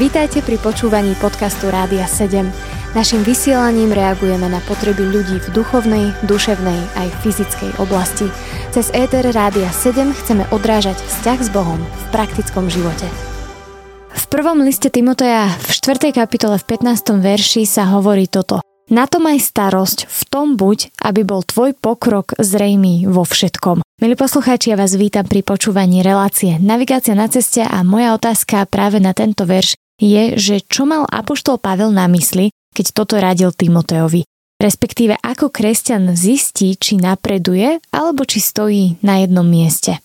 Vítajte pri počúvaní podcastu Rádia 7. Naším vysielaním reagujeme na potreby ľudí v duchovnej, duševnej aj fyzickej oblasti. Cez ETR Rádia 7 chceme odrážať vzťah s Bohom v praktickom živote. V prvom liste Timoteja v 4. kapitole v 15. verši sa hovorí toto. Na to maj starosť, v tom buď, aby bol tvoj pokrok zrejmý vo všetkom. Milí poslucháči, ja vás vítam pri počúvaní relácie Navigácia na ceste a moja otázka práve na tento verš je, že čo mal Apoštol Pavel na mysli, keď toto radil Timoteovi. Respektíve ako kresťan zistí, či napreduje alebo či stojí na jednom mieste.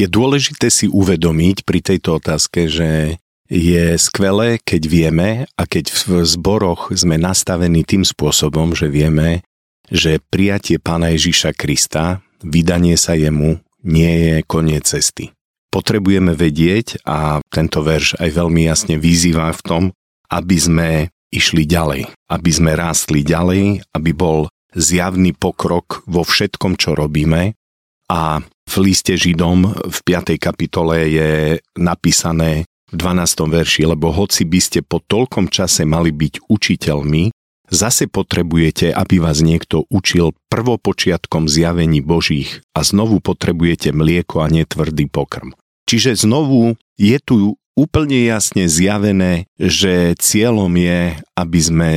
Je dôležité si uvedomiť pri tejto otázke, že je skvelé, keď vieme a keď v zboroch sme nastavení tým spôsobom, že vieme, že prijatie Pána Ježiša Krista vydanie sa jemu nie je koniec cesty. Potrebujeme vedieť, a tento verš aj veľmi jasne vyzýva v tom, aby sme išli ďalej, aby sme rástli ďalej, aby bol zjavný pokrok vo všetkom, čo robíme. A v liste Židom v 5. kapitole je napísané v 12. verši, lebo hoci by ste po toľkom čase mali byť učiteľmi, Zase potrebujete, aby vás niekto učil prvopočiatkom zjavení Božích a znovu potrebujete mlieko a netvrdý pokrm. Čiže znovu je tu úplne jasne zjavené, že cieľom je, aby sme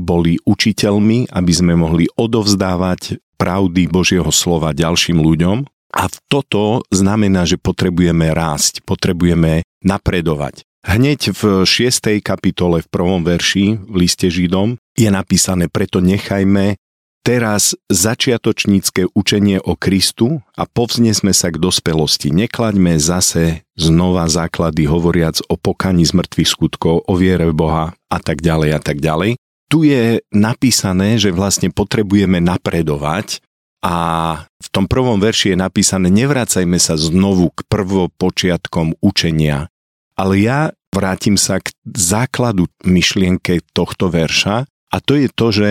boli učiteľmi, aby sme mohli odovzdávať pravdy Božieho slova ďalším ľuďom. A toto znamená, že potrebujeme rásť, potrebujeme napredovať. Hneď v 6. kapitole v prvom verši v liste Židom je napísané, preto nechajme teraz začiatočnícke učenie o Kristu a povznesme sa k dospelosti. Neklaďme zase znova základy hovoriac o pokaní z mŕtvych skutkov, o viere v Boha a tak ďalej a tak ďalej. Tu je napísané, že vlastne potrebujeme napredovať a v tom prvom verši je napísané, nevracajme sa znovu k prvopočiatkom učenia, ale ja vrátim sa k základu myšlienke tohto verša a to je to, že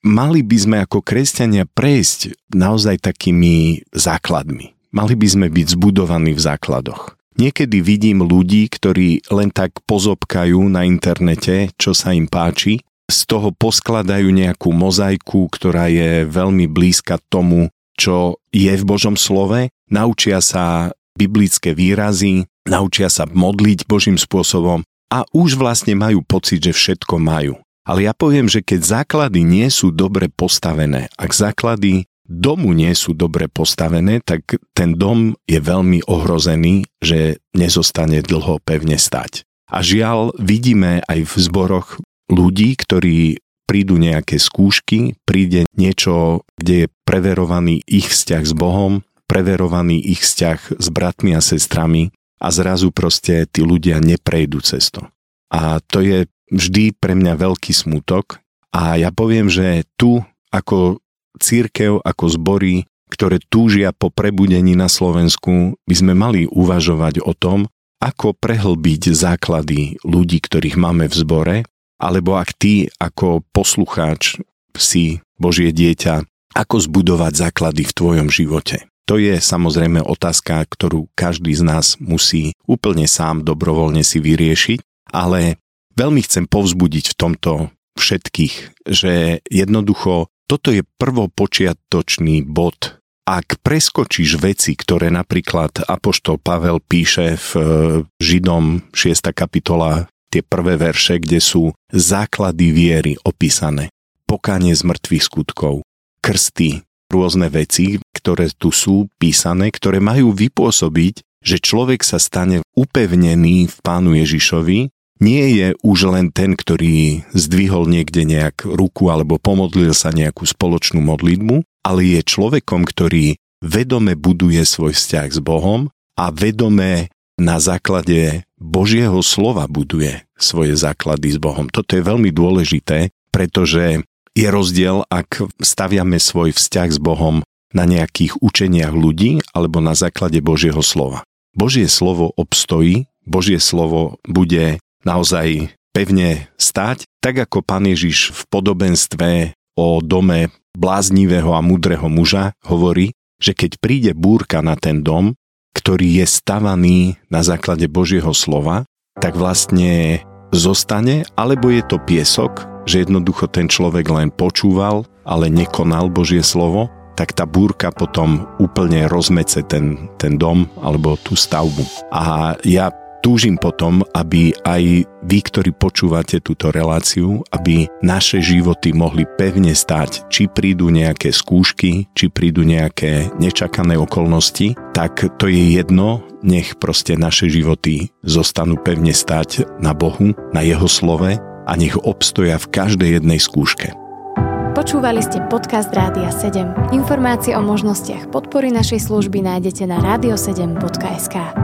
mali by sme ako kresťania prejsť naozaj takými základmi. Mali by sme byť zbudovaní v základoch. Niekedy vidím ľudí, ktorí len tak pozobkajú na internete, čo sa im páči, z toho poskladajú nejakú mozaiku, ktorá je veľmi blízka tomu, čo je v Božom slove, naučia sa biblické výrazy, naučia sa modliť Božím spôsobom a už vlastne majú pocit, že všetko majú. Ale ja poviem, že keď základy nie sú dobre postavené, ak základy domu nie sú dobre postavené, tak ten dom je veľmi ohrozený, že nezostane dlho pevne stať. A žiaľ, vidíme aj v zboroch ľudí, ktorí prídu nejaké skúšky, príde niečo, kde je preverovaný ich vzťah s Bohom, preverovaný ich vzťah s bratmi a sestrami a zrazu proste tí ľudia neprejdú cesto. A to je vždy pre mňa veľký smutok a ja poviem, že tu ako církev, ako zbory, ktoré túžia po prebudení na Slovensku, by sme mali uvažovať o tom, ako prehlbiť základy ľudí, ktorých máme v zbore, alebo ak ty ako poslucháč si Božie dieťa, ako zbudovať základy v tvojom živote. To je samozrejme otázka, ktorú každý z nás musí úplne sám dobrovoľne si vyriešiť, ale veľmi chcem povzbudiť v tomto všetkých, že jednoducho toto je prvopočiatočný bod. Ak preskočíš veci, ktoré napríklad Apoštol Pavel píše v e, Židom 6. kapitola, tie prvé verše, kde sú základy viery opísané, pokánie z mŕtvych skutkov, krsty, rôzne veci, ktoré tu sú písané, ktoré majú vypôsobiť, že človek sa stane upevnený v Pánu Ježišovi, nie je už len ten, ktorý zdvihol niekde nejak ruku alebo pomodlil sa nejakú spoločnú modlitbu, ale je človekom, ktorý vedome buduje svoj vzťah s Bohom a vedome na základe Božieho slova buduje svoje základy s Bohom. Toto je veľmi dôležité, pretože je rozdiel, ak staviame svoj vzťah s Bohom na nejakých učeniach ľudí alebo na základe Božieho slova. Božie slovo obstojí, Božie slovo bude naozaj pevne stať, tak ako pán Ježiš v podobenstve o dome bláznivého a mudrého muža hovorí, že keď príde búrka na ten dom, ktorý je stavaný na základe Božieho slova, tak vlastne zostane, alebo je to piesok, že jednoducho ten človek len počúval, ale nekonal Božie slovo, tak tá búrka potom úplne rozmece ten, ten dom alebo tú stavbu. A ja túžim potom, aby aj vy, ktorí počúvate túto reláciu, aby naše životy mohli pevne stať, či prídu nejaké skúšky, či prídu nejaké nečakané okolnosti, tak to je jedno, nech proste naše životy zostanú pevne stať na Bohu, na Jeho slove a nech obstoja v každej jednej skúške. Počúvali ste podcast Rádia 7. Informácie o možnostiach podpory našej služby nájdete na radio7.sk.